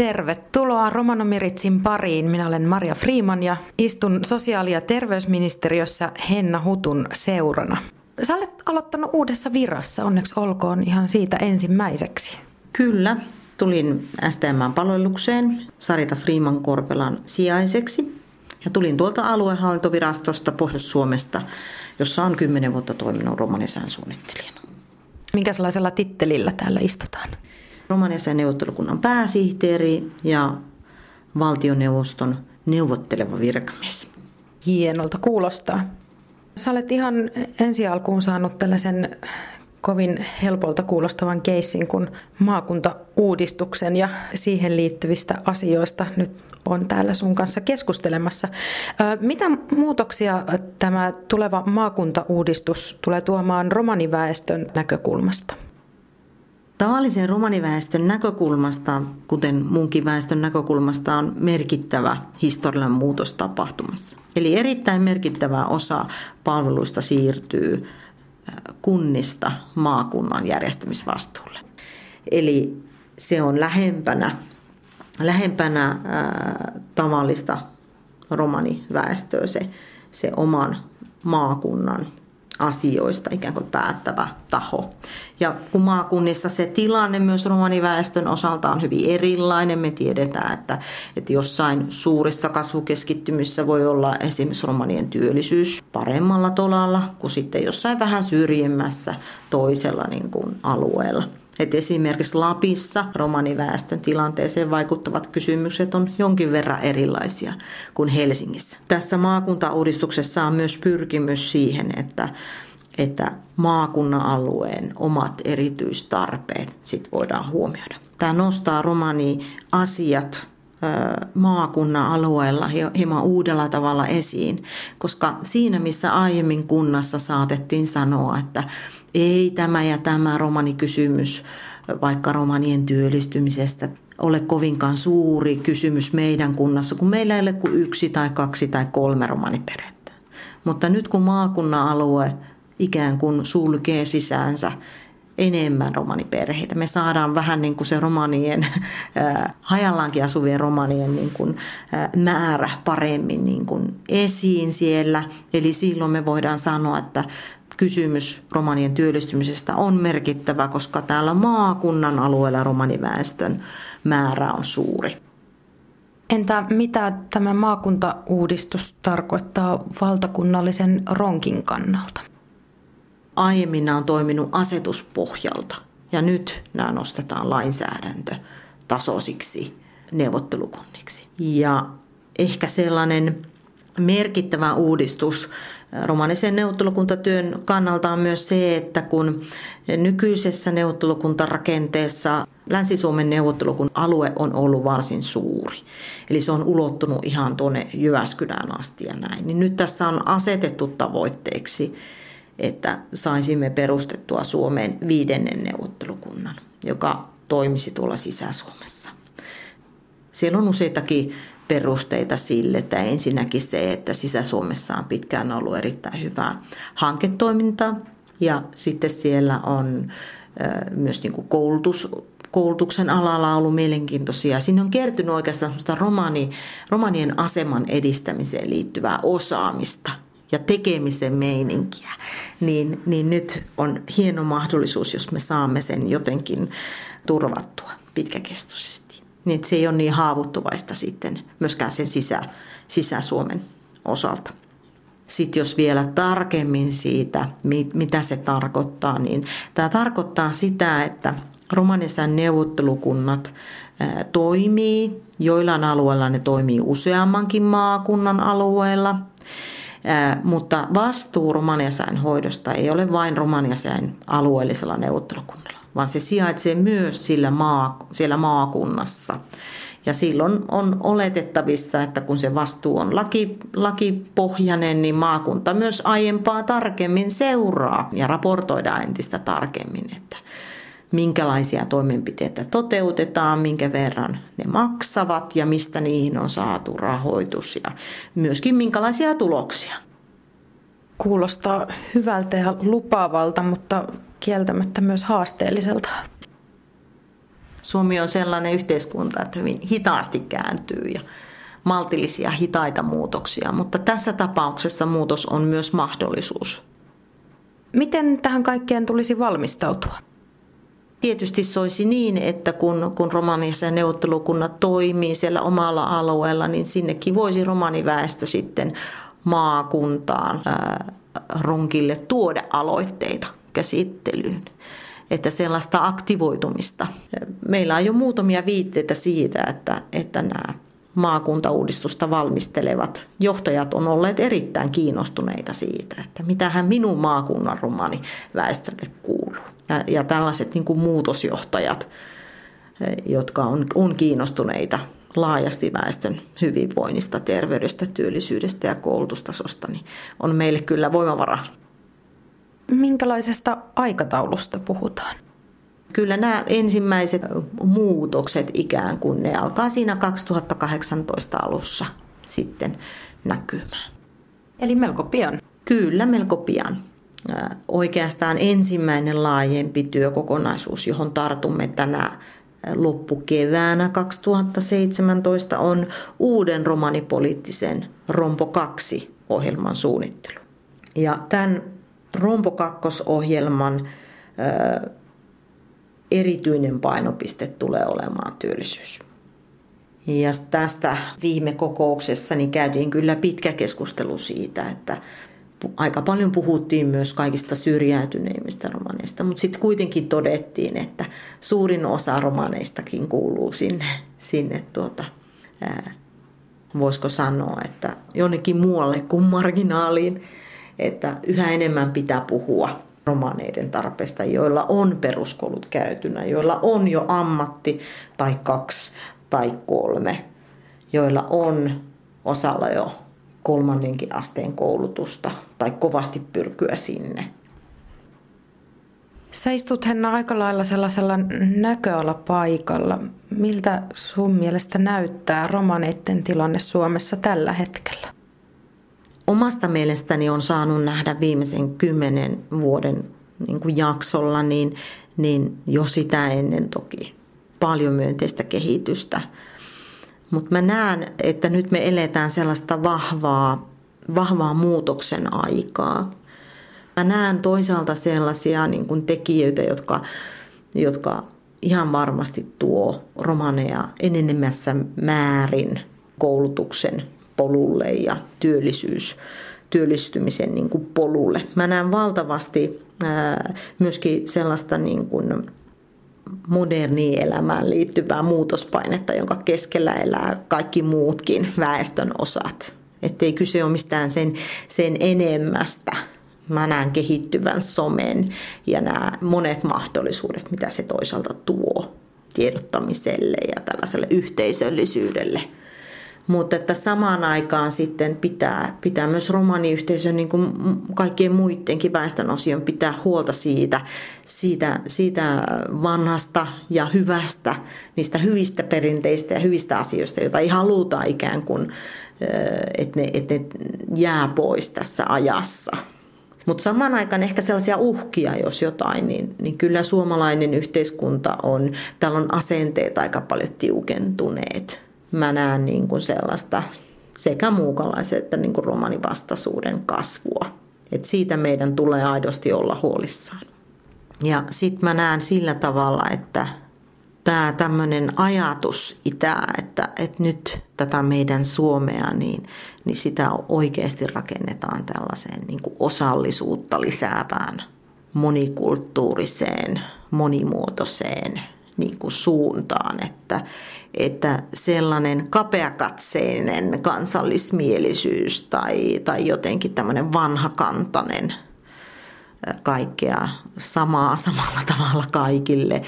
Tervetuloa Romanomiritsin pariin. Minä olen Maria Freeman ja istun sosiaali- ja terveysministeriössä Henna Hutun seurana. Sä olet aloittanut uudessa virassa, onneksi olkoon ihan siitä ensimmäiseksi. Kyllä, tulin STM-palvelukseen Sarita Freeman Korpelan sijaiseksi ja tulin tuolta aluehallintovirastosta Pohjois-Suomesta, jossa on kymmenen vuotta toiminut romanisään suunnittelijana. Minkälaisella tittelillä täällä istutaan? Romaniassa neuvottelukunnan pääsihteeri ja valtioneuvoston neuvotteleva virkamies. Hienolta kuulostaa. Sä olet ihan ensi alkuun saanut tällaisen kovin helpolta kuulostavan keissin kuin maakuntauudistuksen ja siihen liittyvistä asioista nyt on täällä sun kanssa keskustelemassa. Mitä muutoksia tämä tuleva maakuntauudistus tulee tuomaan romaniväestön näkökulmasta? Tavallisen romaniväestön näkökulmasta, kuten muunkin väestön näkökulmasta, on merkittävä historiallinen muutos tapahtumassa. Eli erittäin merkittävä osa palveluista siirtyy kunnista maakunnan järjestämisvastuulle. Eli se on lähempänä, lähempänä tavallista romaniväestöä se, se oman maakunnan asioista ikään kuin päättävä taho. Ja kun maakunnissa se tilanne myös romaniväestön osalta on hyvin erilainen, me tiedetään, että, että jossain suurissa kasvukeskittymissä voi olla esimerkiksi romanien työllisyys paremmalla tolalla kuin sitten jossain vähän syrjemmässä toisella niin kuin alueella. Et esimerkiksi Lapissa romaniväestön tilanteeseen vaikuttavat kysymykset on jonkin verran erilaisia kuin Helsingissä. Tässä maakuntauudistuksessa on myös pyrkimys siihen, että että maakunnan alueen omat erityistarpeet sit voidaan huomioida. Tämä nostaa romani-asiat maakunnan alueella hieman uudella tavalla esiin, koska siinä missä aiemmin kunnassa saatettiin sanoa, että ei tämä ja tämä romanikysymys vaikka romanien työllistymisestä ole kovinkaan suuri kysymys meidän kunnassa, kun meillä ei ole kuin yksi tai kaksi tai kolme romaniperhettä. Mutta nyt kun maakunnan alue ikään kuin sulkee sisäänsä enemmän romaniperheitä. Me saadaan vähän niin kuin se romanien, hajallaankin asuvien romanien niin kuin, määrä paremmin niin kuin esiin siellä. Eli silloin me voidaan sanoa, että kysymys romanien työllistymisestä on merkittävä, koska täällä maakunnan alueella romaniväestön määrä on suuri. Entä mitä tämä maakuntauudistus tarkoittaa valtakunnallisen ronkin kannalta? Aiemmin nämä on toiminut asetuspohjalta ja nyt nämä nostetaan lainsäädäntötasoisiksi neuvottelukunniksi. Ja ehkä sellainen merkittävä uudistus romanisen neuvottelukuntatyön kannalta on myös se, että kun nykyisessä neuvottelukuntarakenteessa Länsi-Suomen neuvottelukun alue on ollut varsin suuri. Eli se on ulottunut ihan tuonne Jyväskylään asti ja näin. Niin nyt tässä on asetettu tavoitteeksi, että saisimme perustettua Suomeen viidennen neuvottelukunnan, joka toimisi tuolla Sisä-Suomessa. Siellä on useitakin perusteita sille, että ensinnäkin se, että Sisä-Suomessa on pitkään ollut erittäin hyvää hanketoimintaa ja sitten siellä on myös niin kuin koulutus, koulutuksen alalla ollut mielenkiintoisia. Siinä on kertynyt oikeastaan romani, romanien aseman edistämiseen liittyvää osaamista ja tekemisen meininkiä, niin, niin nyt on hieno mahdollisuus, jos me saamme sen jotenkin turvattua pitkäkestoisesti niin se ei ole niin haavoittuvaista sitten myöskään sen sisä, sisä-Suomen osalta. Sitten jos vielä tarkemmin siitä, mitä se tarkoittaa, niin tämä tarkoittaa sitä, että Romanisan neuvottelukunnat toimii. Joillain alueilla ne toimii useammankin maakunnan alueella, mutta vastuu romaniasäin hoidosta ei ole vain romaniasäin alueellisella neuvottelukunnalla vaan se sijaitsee myös sillä maa, siellä maakunnassa. Ja silloin on oletettavissa, että kun se vastuu on laki, lakipohjainen, niin maakunta myös aiempaa tarkemmin seuraa ja raportoidaan entistä tarkemmin, että minkälaisia toimenpiteitä toteutetaan, minkä verran ne maksavat ja mistä niihin on saatu rahoitus ja myöskin minkälaisia tuloksia. Kuulostaa hyvältä ja lupaavalta, mutta kieltämättä myös haasteelliselta. Suomi on sellainen yhteiskunta, että hyvin hitaasti kääntyy ja maltillisia hitaita muutoksia, mutta tässä tapauksessa muutos on myös mahdollisuus. Miten tähän kaikkeen tulisi valmistautua? Tietysti soisi niin, että kun, kun romanissa ja neuvottelukunnat toimii siellä omalla alueella, niin sinnekin voisi romaniväestö sitten maakuntaan ää, ronkille tuoda aloitteita käsittelyyn. Että sellaista aktivoitumista. Meillä on jo muutamia viitteitä siitä, että, että nämä maakuntauudistusta valmistelevat johtajat on olleet erittäin kiinnostuneita siitä, että mitähän minun maakunnan romani väestölle kuuluu. Ja, ja tällaiset niin kuin muutosjohtajat, jotka on, on kiinnostuneita laajasti väestön hyvinvoinnista, terveydestä, työllisyydestä ja koulutustasosta, niin on meille kyllä voimavara. Minkälaisesta aikataulusta puhutaan? Kyllä nämä ensimmäiset muutokset ikään kuin ne alkaa siinä 2018 alussa sitten näkymään. Eli melko pian? Kyllä, melko pian. Oikeastaan ensimmäinen laajempi työkokonaisuus, johon tartumme tänä loppukeväänä 2017 on uuden romanipoliittisen Rompo 2 ohjelman suunnittelu. Ja tämän Rompo 2 ohjelman erityinen painopiste tulee olemaan työllisyys. Ja tästä viime kokouksessa niin käytiin kyllä pitkä keskustelu siitä, että aika paljon puhuttiin myös kaikista syrjäytyneimmistä romaneista, mutta sitten kuitenkin todettiin, että suurin osa romaneistakin kuuluu sinne, sinne tuota, ää, voisiko sanoa, että jonnekin muualle kuin marginaaliin, että yhä enemmän pitää puhua romaneiden tarpeista, joilla on peruskoulut käytynä, joilla on jo ammatti tai kaksi tai kolme, joilla on osalla jo kolmannenkin asteen koulutusta tai kovasti pyrkyä sinne. Sä istut Henna aika lailla sellaisella näköalapaikalla. Miltä sun mielestä näyttää romaneiden tilanne Suomessa tällä hetkellä? Omasta mielestäni on saanut nähdä viimeisen kymmenen vuoden niin kuin jaksolla, niin, niin jo sitä ennen toki paljon myönteistä kehitystä – mutta mä näen, että nyt me eletään sellaista vahvaa, vahvaa muutoksen aikaa. Mä näen toisaalta sellaisia niin kuin tekijöitä, jotka, jotka ihan varmasti tuo romaneja enenemässä määrin koulutuksen polulle ja työllisyys, työllistymisen niin kuin polulle. Mä näen valtavasti myöskin sellaista niin kuin moderniin elämään liittyvää muutospainetta, jonka keskellä elää kaikki muutkin väestön osat. Että ei kyse ole mistään sen, sen enemmästä. Mä näen kehittyvän somen ja nämä monet mahdollisuudet, mitä se toisaalta tuo tiedottamiselle ja tällaiselle yhteisöllisyydelle – mutta että samaan aikaan sitten pitää, pitää myös romaniyhteisön niin kuin kaikkien muidenkin väestönosien pitää huolta siitä, siitä, siitä vanhasta ja hyvästä, niistä hyvistä perinteistä ja hyvistä asioista, joita ei haluta ikään kuin, että ne, että ne jää pois tässä ajassa. Mutta samaan aikaan ehkä sellaisia uhkia, jos jotain, niin, niin kyllä suomalainen yhteiskunta on, täällä on asenteet aika paljon tiukentuneet mä näen niin kuin sellaista sekä muukalaisen että niin kuin romanivastaisuuden kasvua. Et siitä meidän tulee aidosti olla huolissaan. Ja sitten mä näen sillä tavalla, että tämä tämmöinen ajatus itää, että, että nyt tätä meidän Suomea, niin, niin sitä oikeasti rakennetaan tällaiseen niin kuin osallisuutta lisäävään, monikulttuuriseen, monimuotoiseen niin kuin suuntaan, että, että sellainen kapeakatseinen kansallismielisyys tai, tai jotenkin tämmöinen vanhakantainen kaikkea samaa samalla tavalla kaikille,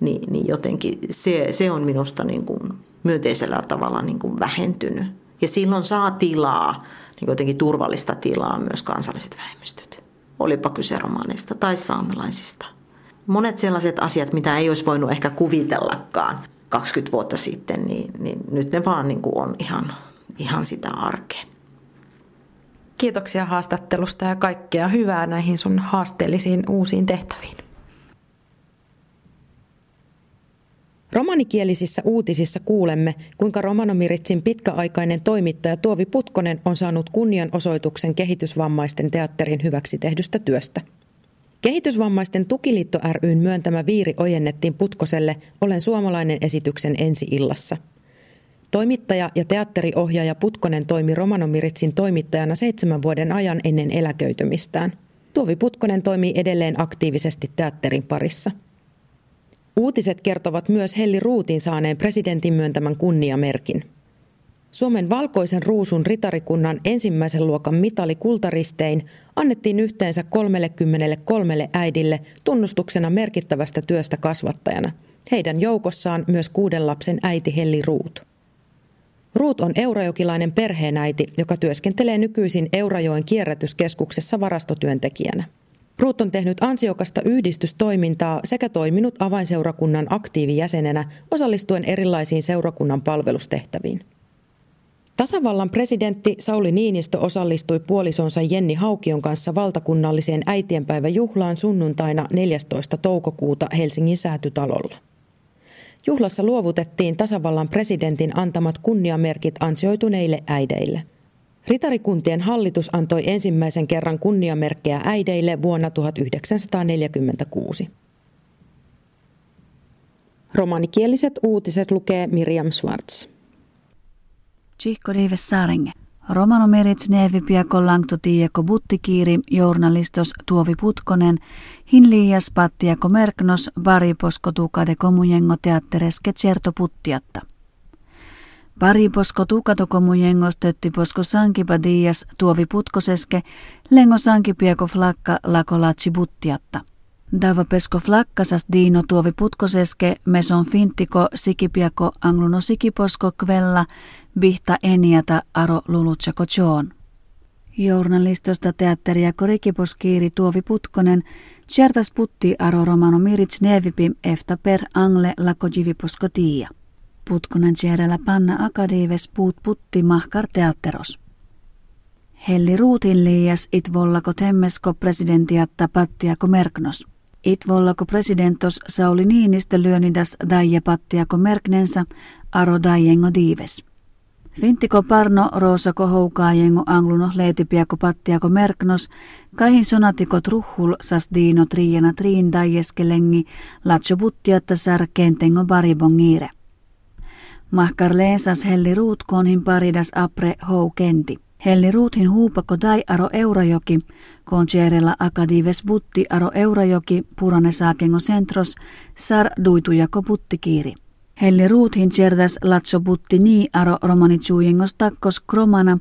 niin, niin jotenkin se, se on minusta niin kuin myönteisellä tavalla niin kuin vähentynyt. Ja silloin saa tilaa, niin jotenkin turvallista tilaa myös kansalliset vähemmistöt. Olipa kyse romaneista tai saamelaisista. Monet sellaiset asiat, mitä ei olisi voinut ehkä kuvitellakaan 20 vuotta sitten, niin, niin nyt ne vaan niin kuin on ihan, ihan sitä arkea. Kiitoksia haastattelusta ja kaikkea hyvää näihin sun haasteellisiin uusiin tehtäviin. Romanikielisissä uutisissa kuulemme, kuinka Romanomiritsin pitkäaikainen toimittaja Tuovi Putkonen on saanut kunnianosoituksen kehitysvammaisten teatterin hyväksi tehdystä työstä. Kehitysvammaisten tukiliitto ryn myöntämä viiri ojennettiin Putkoselle Olen suomalainen esityksen ensi-illassa. Toimittaja ja teatteriohjaaja Putkonen toimi Romanomiritsin toimittajana seitsemän vuoden ajan ennen eläköitymistään. Tuovi Putkonen toimii edelleen aktiivisesti teatterin parissa – Uutiset kertovat myös Helli Ruutin saaneen presidentin myöntämän kunniamerkin. Suomen valkoisen ruusun ritarikunnan ensimmäisen luokan mitali kultaristein annettiin yhteensä 33 äidille tunnustuksena merkittävästä työstä kasvattajana. Heidän joukossaan myös kuuden lapsen äiti Helli Ruut. Ruut on eurajokilainen perheenäiti, joka työskentelee nykyisin Eurajoen kierrätyskeskuksessa varastotyöntekijänä. Ruut on tehnyt ansiokasta yhdistystoimintaa sekä toiminut avainseurakunnan aktiivijäsenenä osallistuen erilaisiin seurakunnan palvelustehtäviin. Tasavallan presidentti Sauli Niinistö osallistui puolisonsa Jenni Haukion kanssa valtakunnalliseen äitienpäiväjuhlaan sunnuntaina 14. toukokuuta Helsingin säätytalolla. Juhlassa luovutettiin tasavallan presidentin antamat kunniamerkit ansioituneille äideille – Ritarikuntien hallitus antoi ensimmäisen kerran kunniamerkkejä äideille vuonna 1946. Romanikieliset uutiset lukee Miriam Schwartz. Chihko Dives Saarenge. Romano merits nevipiako langto tieko buttikiiri, journalistos Tuovi Putkonen, hinliias pattiako merknos, bariposko tukade komujengo teattereske certo puttiatta. Pari posko tukatoko jengos tötti posko sankipa dias tuovi putkoseske, lengo sankipiako flakka lako latsi buttiatta. Dava pesko flakkasas diino tuovi putkoseske, meson fintiko sikipiako angluno sikiposko kvella, bihta eniata aro lulutsako joon. Journalistosta teatteria korikiposkiiri Tuovi Putkonen, Chertas putti aro romano mirits nevipi efta per angle lako jiviposko tiia. Putkonen tjärellä panna akadiives puut putti mahkar teatteros. Helli ruutin liias it vollako temmesko presidentiatta pattiako merknos. It vollako presidentos Sauli Niinistö lyönidas daije pattiako merknensa aro daijengo diives. Fintiko parno roosako houkaajengo angluno leetipiako pattiako merknos, kaihin sonatiko truhul sas diino triena triin daijeskelengi, latso puttiatta sär kentengo baribongiire. Mahkar leensas Helli Ruutkoonhin paridas apre hou kenti. Helli Ruuthin huupako dai aro Eurajoki, koon tjerellä akadives butti aro Eurajoki purane saakengo centros, sar duitujako buttikiiri. Helli Ruuthin tjerdas latso butti nii aro romanitsuujengos takkos kromana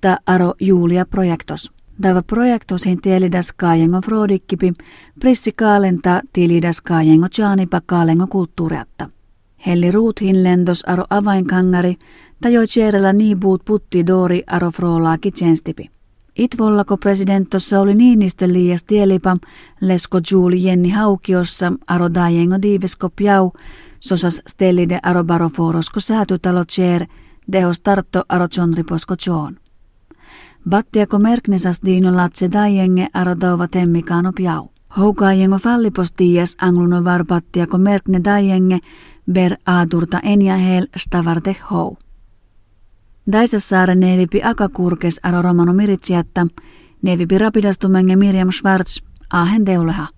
ta aro Julia projektos. Dava projektosin tielidas kaajengo frodikkipi, prissi kaalenta tilidas kaajengo jaanipa kaalengo kulttuuriatta. Helli ruuthin lendos aro avainkangari, tajoi tjerellä niibuut putti doori aro froolaa kitsenstipi. Itvollako presidenttossa oli Niinistö liias tielipam, lesko Juuli Jenni Haukiossa, aro dajengo diivesko piau, sosas stellide aro baroforosko säätytalo tjer, dehos tartto aro chonriposko choon. Battiako merknesas diino latse dajenge aro dauva temmikaano piau. Houkaajengo fallipos tiias angluno varpattiako merkne dajenge, ber aadurta hel stavarte hou. Daisessaare nevipi akakurkes aro romano miritsiatta, nevipi rapidastumenge Miriam Schwarz, ahen deuleha.